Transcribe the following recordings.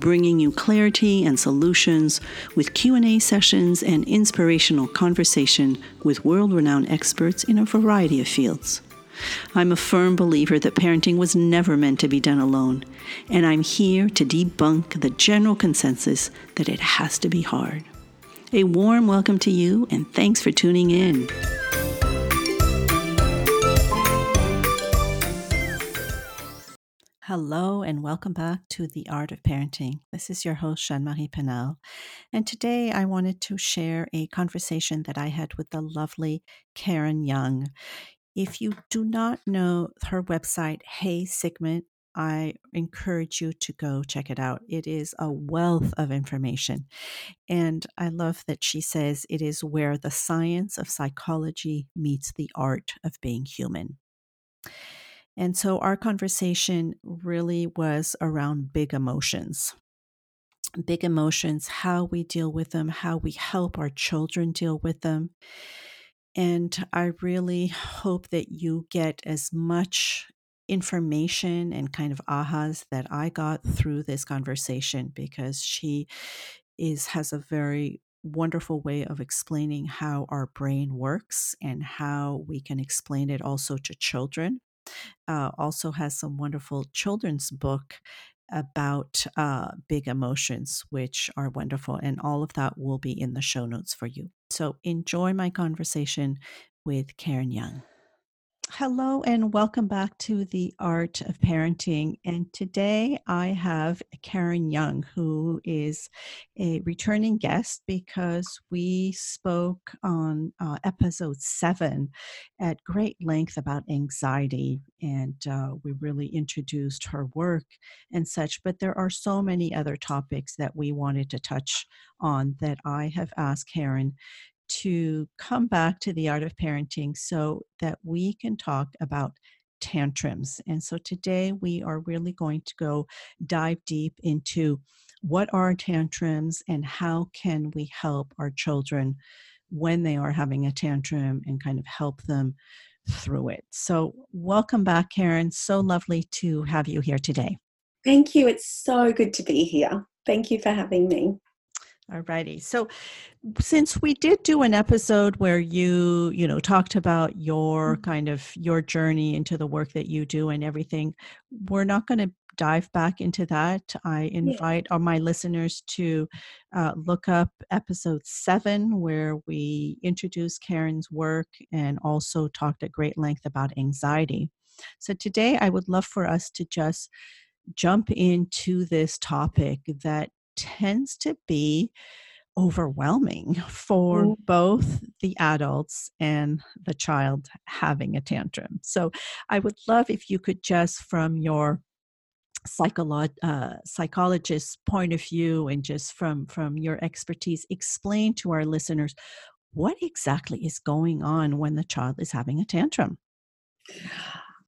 bringing you clarity and solutions with Q&A sessions and inspirational conversation with world-renowned experts in a variety of fields. I'm a firm believer that parenting was never meant to be done alone, and I'm here to debunk the general consensus that it has to be hard. A warm welcome to you, and thanks for tuning in. Hello, and welcome back to The Art of Parenting. This is your host, Jeanne Marie Paynel. And today I wanted to share a conversation that I had with the lovely Karen Young. If you do not know her website, Hey Sigmund, I encourage you to go check it out. It is a wealth of information. And I love that she says it is where the science of psychology meets the art of being human. And so our conversation really was around big emotions. Big emotions, how we deal with them, how we help our children deal with them. And I really hope that you get as much information and kind of ahas that I got through this conversation because she is has a very wonderful way of explaining how our brain works and how we can explain it also to children uh, also has some wonderful children's book about uh, big emotions, which are wonderful. And all of that will be in the show notes for you. So enjoy my conversation with Karen Young. Hello, and welcome back to the Art of Parenting. And today I have Karen Young, who is a returning guest because we spoke on uh, episode seven at great length about anxiety. And uh, we really introduced her work and such. But there are so many other topics that we wanted to touch on that I have asked Karen to come back to the art of parenting so that we can talk about tantrums. And so today we are really going to go dive deep into what are tantrums and how can we help our children when they are having a tantrum and kind of help them through it. So, welcome back, Karen. So lovely to have you here today. Thank you. It's so good to be here. Thank you for having me. All righty. So, since we did do an episode where you, you know, talked about your mm-hmm. kind of your journey into the work that you do and everything, we're not going to dive back into that. I invite all my listeners to uh, look up episode seven, where we introduced Karen's work and also talked at great length about anxiety. So, today I would love for us to just jump into this topic that tends to be overwhelming for both the adults and the child having a tantrum. So I would love if you could just from your psycholo- uh, psychologist's point of view and just from from your expertise explain to our listeners what exactly is going on when the child is having a tantrum.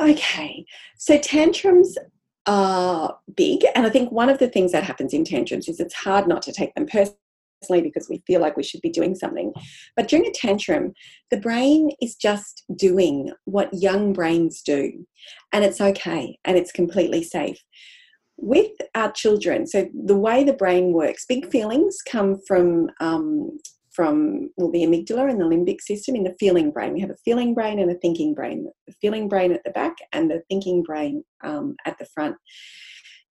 Okay, so tantrums are big. And I think one of the things that happens in tantrums is it's hard not to take them personally because we feel like we should be doing something. But during a tantrum, the brain is just doing what young brains do. And it's okay and it's completely safe. With our children, so the way the brain works, big feelings come from um, from well, the amygdala and the limbic system in the feeling brain. We have a feeling brain and a thinking brain. The feeling brain at the back and the thinking brain um, at the front.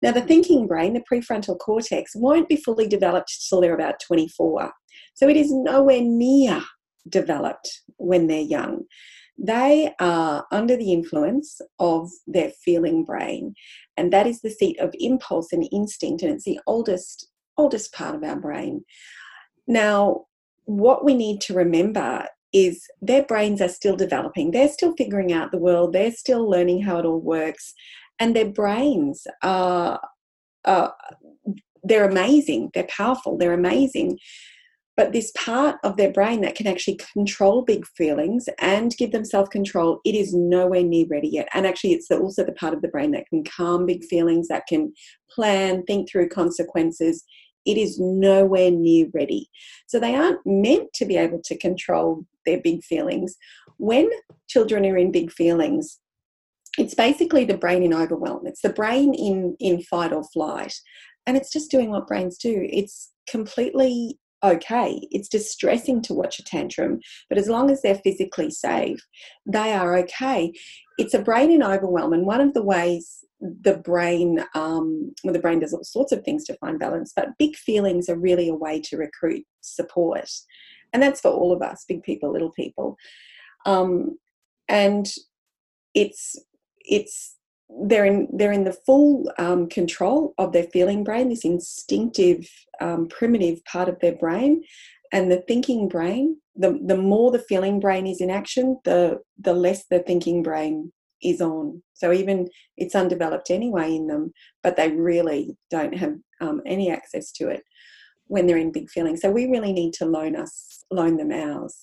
Now, the thinking brain, the prefrontal cortex, won't be fully developed till they're about 24. So it is nowhere near developed when they're young. They are under the influence of their feeling brain, and that is the seat of impulse and instinct, and it's the oldest oldest part of our brain. Now, what we need to remember is their brains are still developing. They're still figuring out the world. They're still learning how it all works. And their brains are, they're amazing. They're powerful. They're amazing. but this part of their brain that can actually control big feelings and give them self control, it is nowhere near ready yet. And actually, it's also the part of the brain that can calm big feelings, that can plan, think through consequences. It is nowhere near ready. So they aren't meant to be able to control their big feelings. When children are in big feelings, it's basically the brain in overwhelm. It's the brain in, in fight or flight. And it's just doing what brains do. It's completely okay. It's distressing to watch a tantrum, but as long as they're physically safe, they are okay. It's a brain in overwhelm, and one of the ways the brain, um, well, the brain does all sorts of things to find balance, but big feelings are really a way to recruit support, and that's for all of us, big people, little people, um, and it's it's they're in they're in the full um, control of their feeling brain, this instinctive, um, primitive part of their brain, and the thinking brain. The the more the feeling brain is in action, the the less the thinking brain is on. So even it's undeveloped anyway in them, but they really don't have um, any access to it when they're in big feelings. So we really need to loan us loan them ours.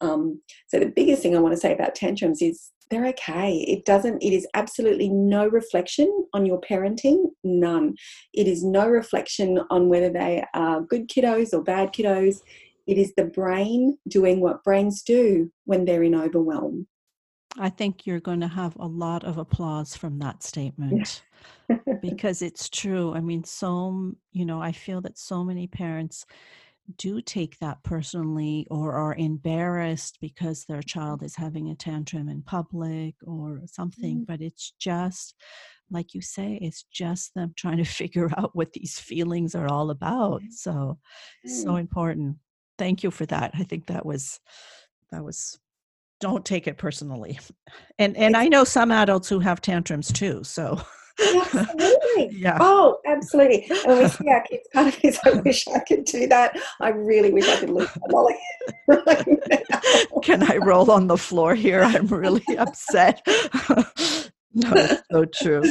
Um, so the biggest thing I want to say about tantrums is they're okay. It doesn't, it is absolutely no reflection on your parenting, none. It is no reflection on whether they are good kiddos or bad kiddos. It is the brain doing what brains do when they're in overwhelm. I think you're going to have a lot of applause from that statement because it's true. I mean, so, you know, I feel that so many parents do take that personally or are embarrassed because their child is having a tantrum in public or something, mm. but it's just like you say, it's just them trying to figure out what these feelings are all about. So, mm. so important. Thank you for that. I think that was that was don't take it personally. And and I know some adults who have tantrums too. So Absolutely. yeah. Oh, absolutely. And we see our kids part of this. I wish I could do that. I really wish I could lose Molly. Can I roll on the floor here? I'm really upset. no, it's so true.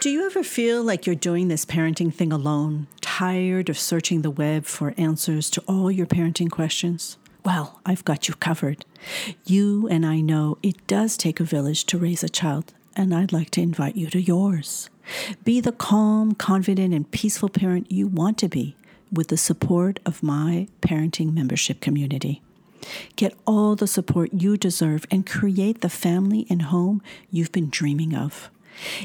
Do you ever feel like you're doing this parenting thing alone? Tired of searching the web for answers to all your parenting questions? Well, I've got you covered. You and I know it does take a village to raise a child, and I'd like to invite you to yours. Be the calm, confident, and peaceful parent you want to be with the support of my parenting membership community. Get all the support you deserve and create the family and home you've been dreaming of.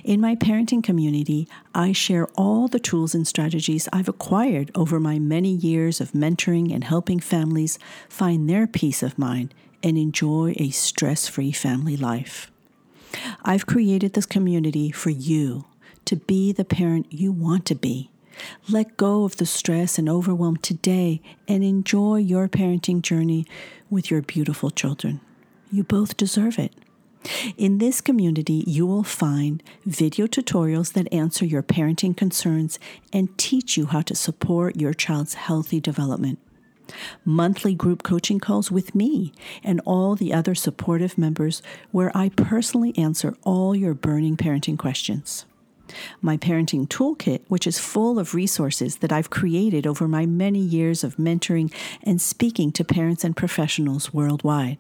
In my parenting community, I share all the tools and strategies I've acquired over my many years of mentoring and helping families find their peace of mind and enjoy a stress free family life. I've created this community for you to be the parent you want to be. Let go of the stress and overwhelm today and enjoy your parenting journey with your beautiful children. You both deserve it. In this community, you will find video tutorials that answer your parenting concerns and teach you how to support your child's healthy development. Monthly group coaching calls with me and all the other supportive members where I personally answer all your burning parenting questions. My parenting toolkit, which is full of resources that I've created over my many years of mentoring and speaking to parents and professionals worldwide.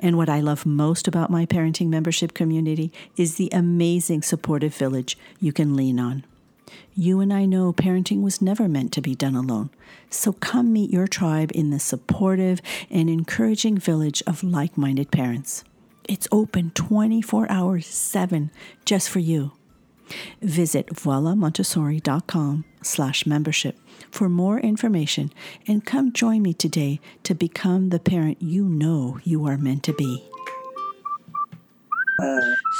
And what I love most about my parenting membership community is the amazing supportive village you can lean on. You and I know parenting was never meant to be done alone. So come meet your tribe in the supportive and encouraging village of like minded parents. It's open 24 hours, 7 just for you. Visit voilamontessori.com slash membership for more information and come join me today to become the parent you know you are meant to be.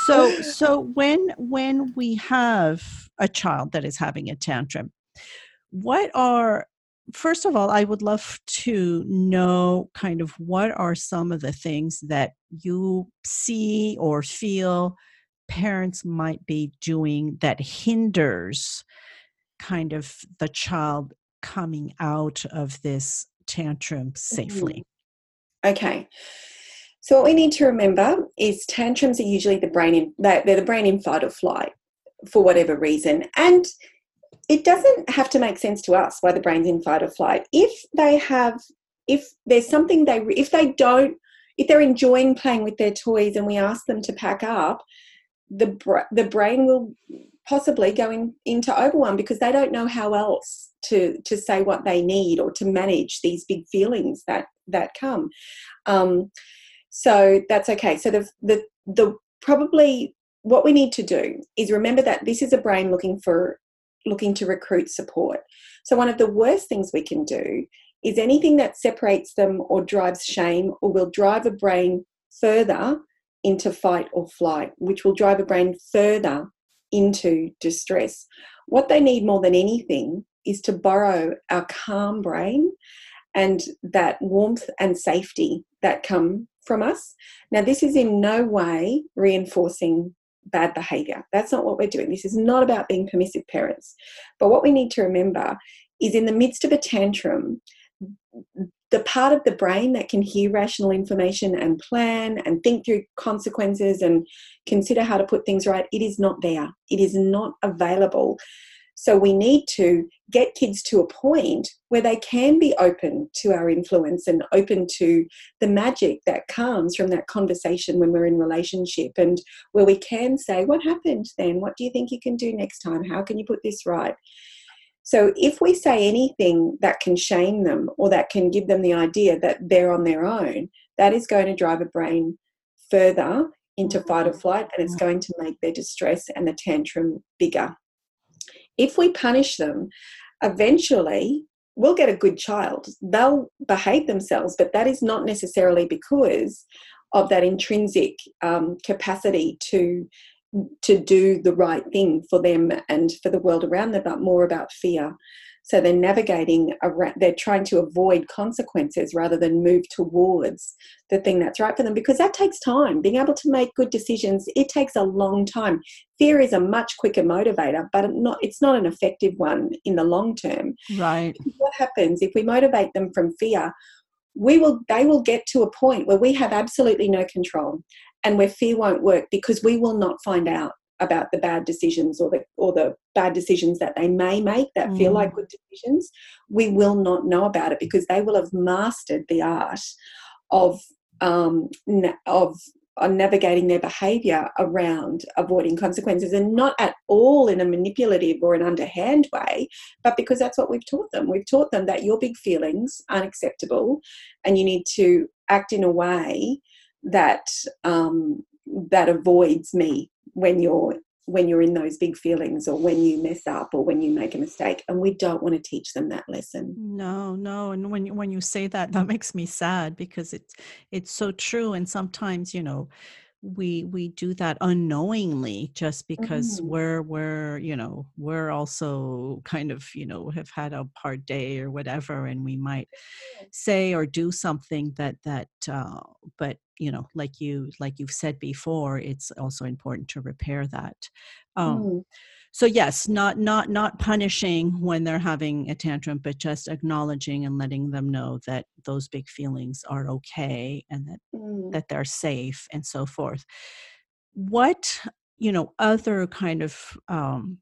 So so when when we have a child that is having a tantrum, what are first of all, I would love to know kind of what are some of the things that you see or feel parents might be doing that hinders kind of the child coming out of this tantrum safely? Mm-hmm. Okay. So what we need to remember is tantrums are usually the brain in they're the brain in fight or flight for whatever reason. And it doesn't have to make sense to us why the brain's in fight or flight. If they have, if there's something they, if they don't, if they're enjoying playing with their toys and we ask them to pack up, the the brain will possibly go in, into overwhelm because they don't know how else to to say what they need or to manage these big feelings that that come. Um, so that's okay. So the the the probably what we need to do is remember that this is a brain looking for looking to recruit support. So one of the worst things we can do is anything that separates them or drives shame or will drive a brain further into fight or flight, which will drive a brain further into distress. What they need more than anything is to borrow our calm brain and that warmth and safety that come from us. Now, this is in no way reinforcing bad behavior. That's not what we're doing. This is not about being permissive parents. But what we need to remember is in the midst of a tantrum, the part of the brain that can hear rational information and plan and think through consequences and consider how to put things right, it is not there. It is not available. So we need to get kids to a point where they can be open to our influence and open to the magic that comes from that conversation when we're in relationship and where we can say, What happened then? What do you think you can do next time? How can you put this right? So if we say anything that can shame them or that can give them the idea that they're on their own, that is going to drive a brain further into fight or mm-hmm. flight and it's going to make their distress and the tantrum bigger. If we punish them, eventually we'll get a good child. They'll behave themselves, but that is not necessarily because of that intrinsic um, capacity to to do the right thing for them and for the world around them, but more about fear. So they're navigating around, they're trying to avoid consequences rather than move towards the thing that's right for them because that takes time. Being able to make good decisions, it takes a long time. Fear is a much quicker motivator, but not, it's not an effective one in the long term. Right. What happens if we motivate them from fear? We will, they will get to a point where we have absolutely no control and where fear won't work because we will not find out about the bad decisions or the or the bad decisions that they may make that mm. feel like good decisions we will not know about it because they will have mastered the art of um, of navigating their behavior around avoiding consequences and not at all in a manipulative or an underhand way but because that's what we've taught them we've taught them that your big feelings aren't acceptable and you need to act in a way that um, that avoids me when you're when you're in those big feelings or when you mess up or when you make a mistake and we don't want to teach them that lesson. No no and when when you say that that makes me sad because it's it's so true and sometimes you know we we do that unknowingly just because mm. we're we're you know we're also kind of you know have had a hard day or whatever and we might say or do something that that uh, but you know like you like you've said before it's also important to repair that um, mm. So yes not not not punishing when they're having a tantrum but just acknowledging and letting them know that those big feelings are okay and that mm. that they're safe and so forth what you know other kind of um,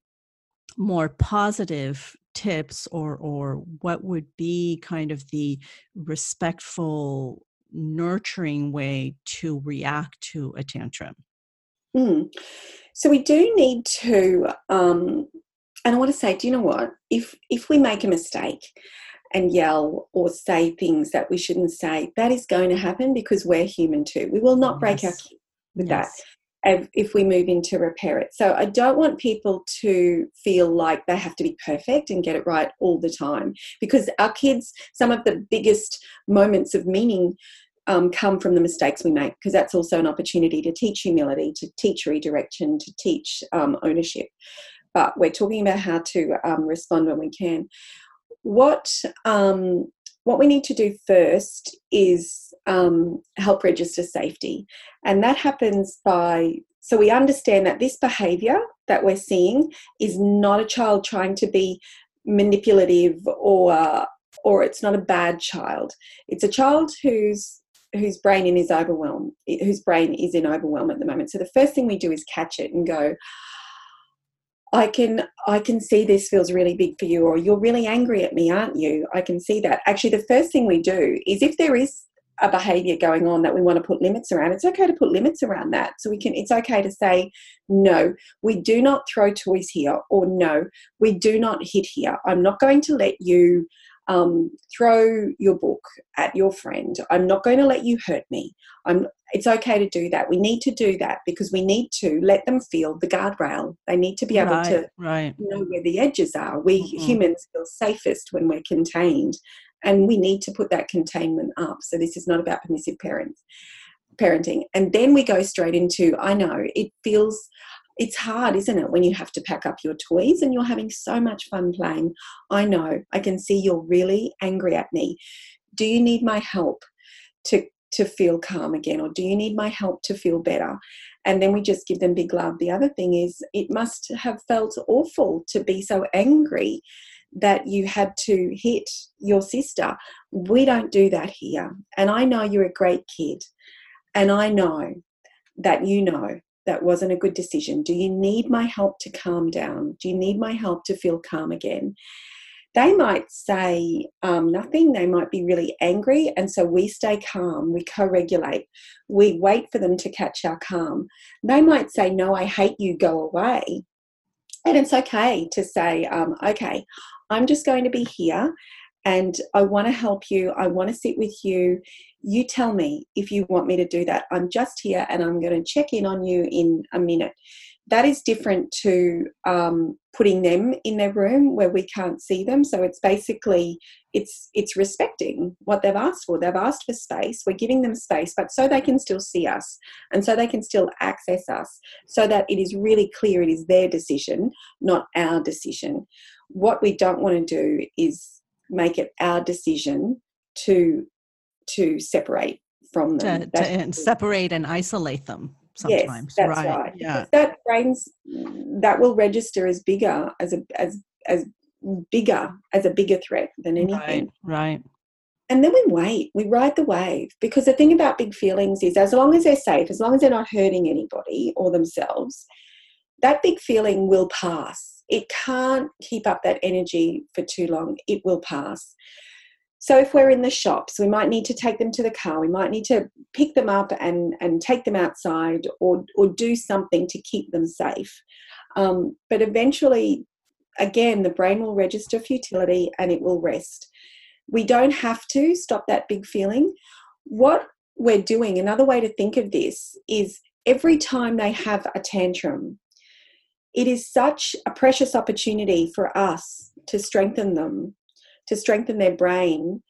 more positive tips or or what would be kind of the respectful nurturing way to react to a tantrum? Mm. So we do need to, um, and I want to say, do you know what? If if we make a mistake and yell or say things that we shouldn't say, that is going to happen because we're human too. We will not break yes. our kids with yes. that if we move in to repair it. So I don't want people to feel like they have to be perfect and get it right all the time because our kids, some of the biggest moments of meaning um, come from the mistakes we make because that's also an opportunity to teach humility, to teach redirection, to teach um, ownership. But we're talking about how to um, respond when we can. What um, what we need to do first is um, help register safety, and that happens by so we understand that this behaviour that we're seeing is not a child trying to be manipulative or or it's not a bad child. It's a child who's whose brain in is overwhelmed, whose brain is in overwhelm at the moment. So the first thing we do is catch it and go, I can I can see this feels really big for you or you're really angry at me aren't you? I can see that. Actually the first thing we do is if there is a behavior going on that we want to put limits around it's okay to put limits around that. So we can it's okay to say no we do not throw toys here or no we do not hit here. I'm not going to let you um, throw your book at your friend. I'm not going to let you hurt me. I'm it's okay to do that. We need to do that because we need to let them feel the guardrail. They need to be able right, to right. know where the edges are. We Mhm. humans feel safest when we're contained and we need to put that containment up. So this is not about permissive parents parenting. And then we go straight into i know it feels it's hard isn't it when you have to pack up your toys and you're having so much fun playing. I know i can see you're really angry at me. Do you need my help to to feel calm again or do you need my help to feel better? And then we just give them big love. The other thing is it must have felt awful to be so angry that you had to hit your sister. We don't do that here. And i know you're a great kid. And I know that you know that wasn't a good decision. Do you need my help to calm down? Do you need my help to feel calm again? They might say um, nothing. They might be really angry. And so we stay calm. We co regulate. We wait for them to catch our calm. They might say, No, I hate you, go away. And it's okay to say, um, Okay, I'm just going to be here and I want to help you. I want to sit with you you tell me if you want me to do that. I'm just here and I'm going to check in on you in a minute. That is different to um, putting them in their room where we can't see them. So it's basically it's it's respecting what they've asked for. They've asked for space. We're giving them space, but so they can still see us and so they can still access us, so that it is really clear it is their decision, not our decision. What we don't want to do is make it our decision to to separate from them. To, to and separate and isolate them sometimes. Yes, that's right. right. Yeah. Because that brains that will register as bigger as a as as bigger as a bigger threat than anything. Right. Right. And then we wait, we ride the wave. Because the thing about big feelings is as long as they're safe, as long as they're not hurting anybody or themselves, that big feeling will pass. It can't keep up that energy for too long. It will pass. So if we're in the shops, we might need to take them to the car. We might need to pick them up and, and take them outside or, or do something to keep them safe. Um, but eventually, again, the brain will register futility and it will rest. We don't have to stop that big feeling. What we're doing, another way to think of this is every time they have a tantrum, it is such a precious opportunity for us to strengthen them to strengthen their brain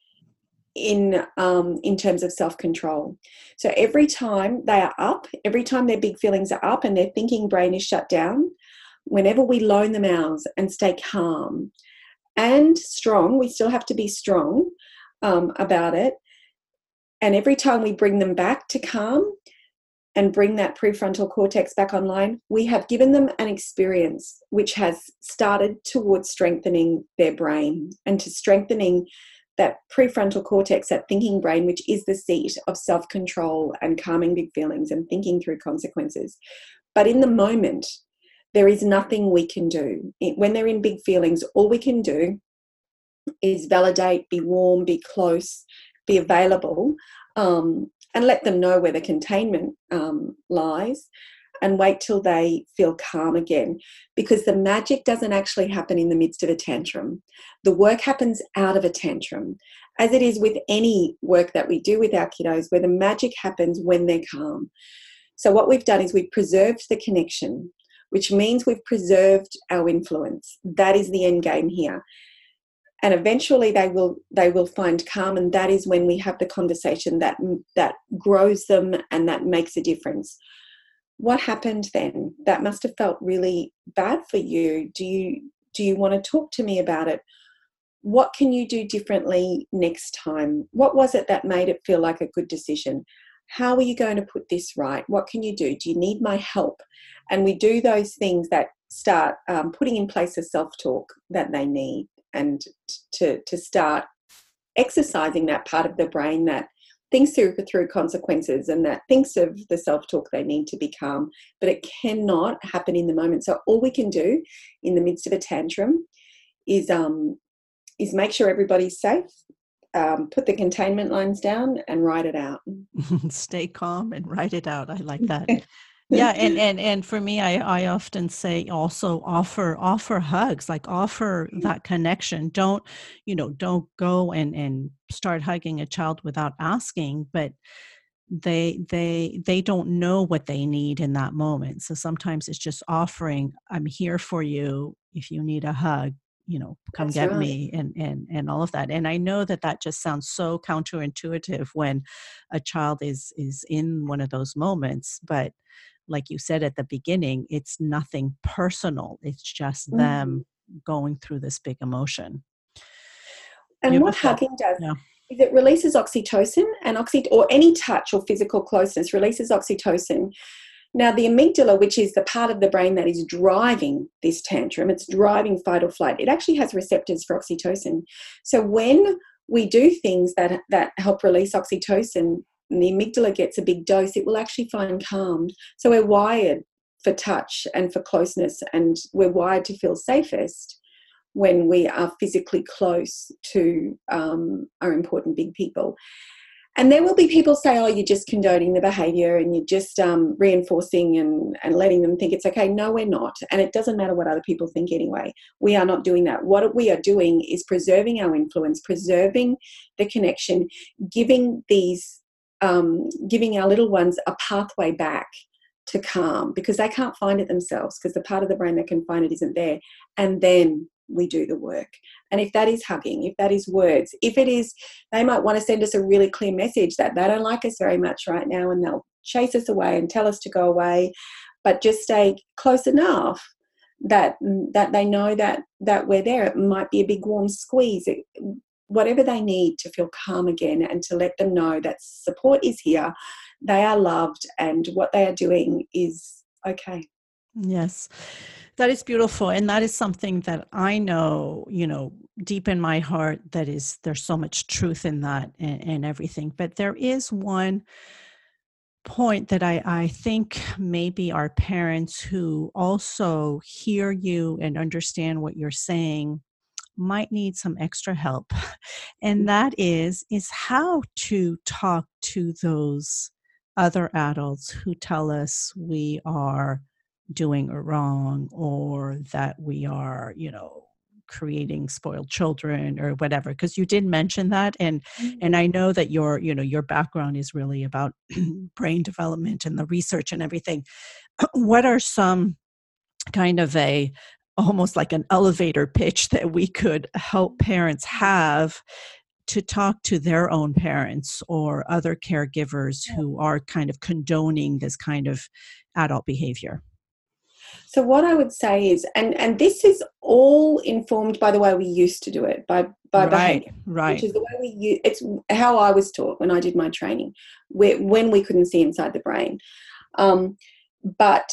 in um, in terms of self control. So every time they are up, every time their big feelings are up and their thinking brain is shut down, whenever we loan them ours and stay calm and strong, we still have to be strong um, about it. And every time we bring them back to calm and bring that prefrontal cortex back online, we have given them an experience which has started towards strengthening their brain and to strengthening that prefrontal cortex, that thinking brain, which is the seat of self control and calming big feelings and thinking through consequences. But in the moment, there is nothing we can do. When they're in big feelings, all we can do is validate, be warm, be close, be available, um, and let them know where the containment um, lies and wait till they feel calm again because the magic doesn't actually happen in the midst of a tantrum. The work happens out of a tantrum, as it is with any work that we do with our kiddos, where the magic happens when they're calm. So, what we've done is we've preserved the connection, which means we've preserved our influence. That is the end game here and eventually they will they will find calm and that is when we have the conversation that that grows them and that makes a difference. What happened then? That must have felt really bad for you. Do you do you want to talk to me about it? What can you do differently next time? What was it that made it feel like a good decision? How are you going to put this right? What can you do? Do you need my help? And we do those things that start um, putting in place a self-talk that they need and to, to start exercising that part of the brain that thinks through, through consequences and that thinks of the self talk they need to be calm, but it cannot happen in the moment. So all we can do in the midst of a tantrum is um, is make sure everybody's safe, um, put the containment lines down, and write it out. Stay calm and write it out. I like that. yeah and and and for me i i often say also offer offer hugs like offer mm. that connection. Don't you know don't go and and start hugging a child without asking but they they they don't know what they need in that moment. So sometimes it's just offering i'm here for you. If you need a hug you know come That's get right. me and and and all of that. And i know that that just sounds so counterintuitive when a child is is in one of those moments but like you said at the beginning, it's nothing personal. It's just mm-hmm. them going through this big emotion. And what hugging does yeah. is it releases oxytocin and oxy or any touch or physical closeness releases oxytocin. Now, the amygdala, which is the part of the brain that is driving this tantrum, it's driving fight or flight, it actually has receptors for oxytocin. So when we do things that, that help release oxytocin, and the amygdala gets a big dose, it will actually find calm. So we're wired for touch and for closeness, and we're wired to feel safest when we are physically close to um, our important big people. And there will be people say, oh, you're just condoning the behavior and you're just um, reinforcing and, and letting them think it's okay. No, we're not. And it doesn't matter what other people think anyway. We are not doing that. What we are doing is preserving our influence, preserving the connection, giving these um, giving our little ones a pathway back to calm because they can't find it themselves because the part of the brain that can find it isn't there. And then we do the work. And if that is hugging, if that is words, if it is, they might want to send us a really clear message that they don't like us very much right now and they'll chase us away and tell us to go away, but just stay close enough that that they know that that we're there. It might be a big warm squeeze. It, whatever they need to feel calm again and to let them know that support is here, they are loved, and what they are doing is okay. Yes. That is beautiful. And that is something that I know, you know, deep in my heart, that is, there's so much truth in that and, and everything. But there is one point that I, I think maybe our parents who also hear you and understand what you're saying might need some extra help and mm-hmm. that is is how to talk to those other adults who tell us we are doing it wrong or that we are you know creating spoiled children or whatever because you did mention that and mm-hmm. and i know that your you know your background is really about brain development and the research and everything what are some kind of a almost like an elevator pitch that we could help parents have to talk to their own parents or other caregivers who are kind of condoning this kind of adult behavior. So what i would say is and and this is all informed by the way we used to do it by by right, behavior right. which is the way we use it's how i was taught when i did my training where, when we couldn't see inside the brain. Um, but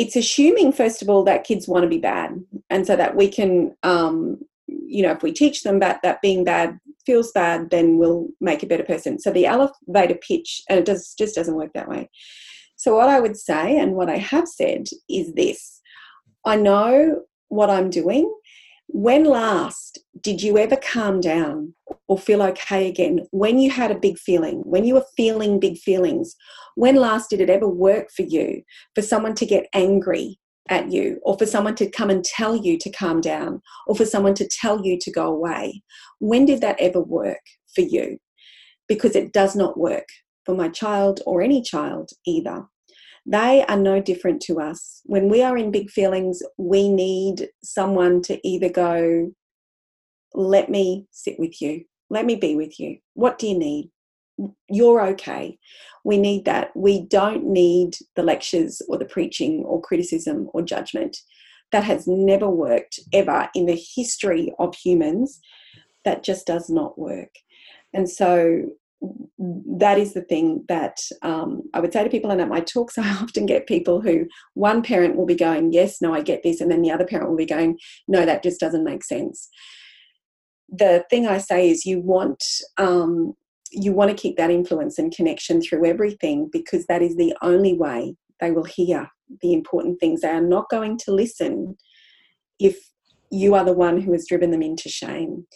it's assuming first of all that kids want to be bad and so that we can um, you know if we teach them that that being bad feels bad then we'll make a better person. So the elevator pitch and it does just doesn't work that way. So what i would say and what i have said is this. I know what i'm doing when last did you ever calm down or feel okay again when you had a big feeling, when you were feeling big feelings? When last did it ever work for you for someone to get angry at you or for someone to come and tell you to calm down or for someone to tell you to go away? When did that ever work for you? Because it does not work for my child or any child either. They are no different to us. When we are in big feelings, we need someone to either go, let me sit with you, let me be with you. What do you need? You're okay. We need that. We don't need the lectures or the preaching or criticism or judgment. That has never worked ever in the history of humans. That just does not work. And so that is the thing that um, I would say to people. And at my talks, I often get people who one parent will be going, Yes, no, I get this. And then the other parent will be going, No, that just doesn't make sense. The thing I say is, you want um, you want to keep that influence and connection through everything because that is the only way they will hear the important things. They are not going to listen if you are the one who has driven them into shame.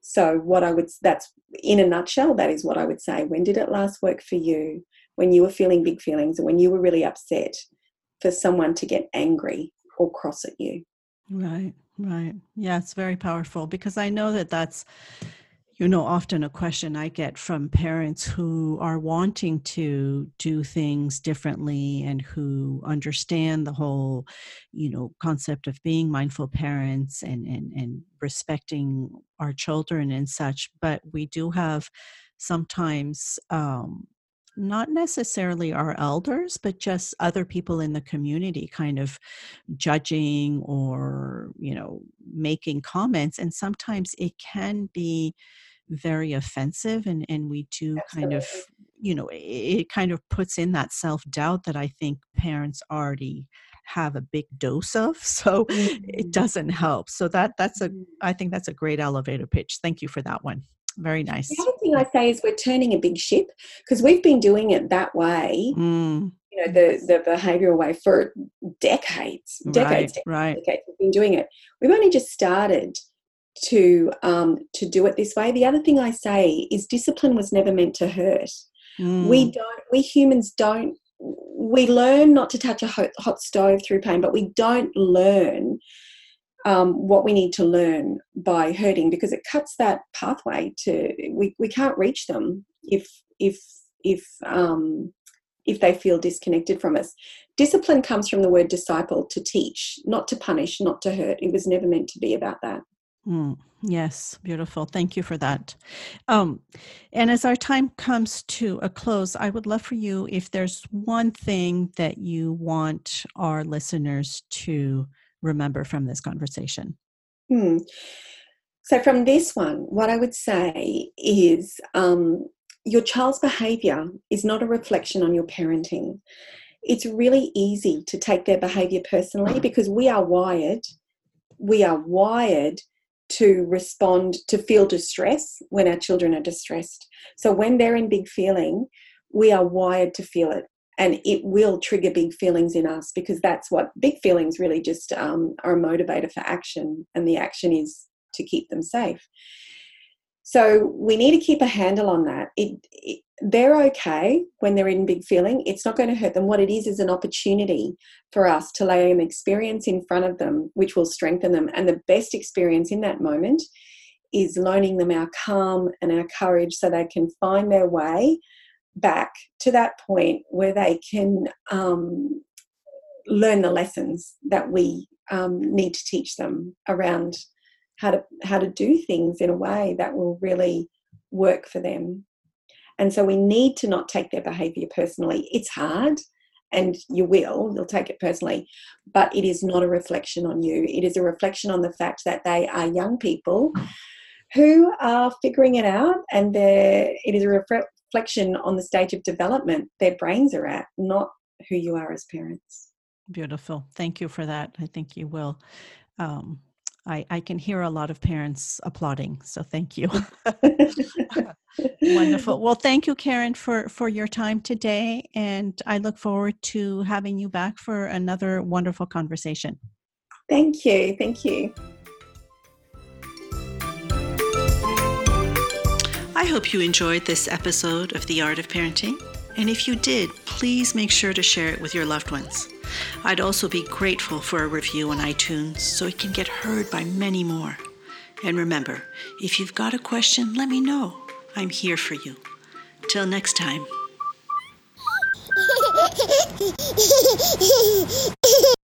So, what I would, that's in a nutshell, that is what I would say. When did it last work for you? When you were feeling big feelings and when you were really upset for someone to get angry or cross at you? Right, right. Yeah, it's very powerful because I know that that's you know, often a question I get from parents who are wanting to do things differently and who understand the whole, you know, concept of being mindful parents and and and respecting our children and such. But we do have sometimes um, not necessarily our elders, but just other people in the community kind of judging or, you know, making comments. And sometimes it can be very offensive and and we do Absolutely. kind of you know it, it kind of puts in that self-doubt that i think parents already have a big dose of so mm-hmm. it doesn't help so that that's a mm-hmm. think that's a great elevator pitch thank you for that one very nice the other thing i say is we're turning a big ship because we've been doing it that way mm. you know the the behavioral way for decades decades right, decades, right. we've been doing it we've only just started to um, to do it this way. The other thing I say is discipline was never meant to hurt. Mm. We don't. We humans don't. We learn not to touch a hot, hot stove through pain, but we don't learn um, what we need to learn by hurting because it cuts that pathway to. We we can't reach them if if if um, if they feel disconnected from us. Discipline comes from the word disciple, to teach, not to punish, not to hurt. It was never meant to be about that. Mm, yes, beautiful. Thank you for that. Um, and as our time comes to a close, I would love for you if there's one thing that you want our listeners to remember from this conversation. Hmm. So, from this one, what I would say is um, your child's behavior is not a reflection on your parenting. It's really easy to take their behavior personally because we are wired. We are wired to respond to feel distress when our children are distressed. So when they're in big feeling, we are wired to feel it and it will trigger big feelings in us because that's what big feelings really just um, are a motivator for action and the action is to keep them safe so we need to keep a handle on that it, it, they're okay when they're in big feeling. It's not going to hurt them. What it is is an opportunity for us to lay an experience in front of them which will strengthen them. And the best experience in that moment is loaning them our calm and our courage so they can find their way back to that point where they can um, learn the lessons that we um, need to teach them around how to how to do things in a way that will really work for them and so we need to not take their behavior personally. It's hard, and you will, you'll take it personally, but it is not a reflection on you. It is a reflection on the fact that they are young people who are figuring it out, and it is a reflection on the stage of development their brains are at, not who you are as parents. Beautiful. Thank you for that. I think you will. Um, I, I can hear a lot of parents applauding. So thank you. Wonderful. Well, thank you, Karen, for, for your time today. And I look forward to having you back for another wonderful conversation. Thank you. Thank you. I hope you enjoyed this episode of The Art of Parenting. And if you did, please make sure to share it with your loved ones. I'd also be grateful for a review on iTunes so it can get heard by many more. And remember, if you've got a question, let me know. I'm here for you. Till next time.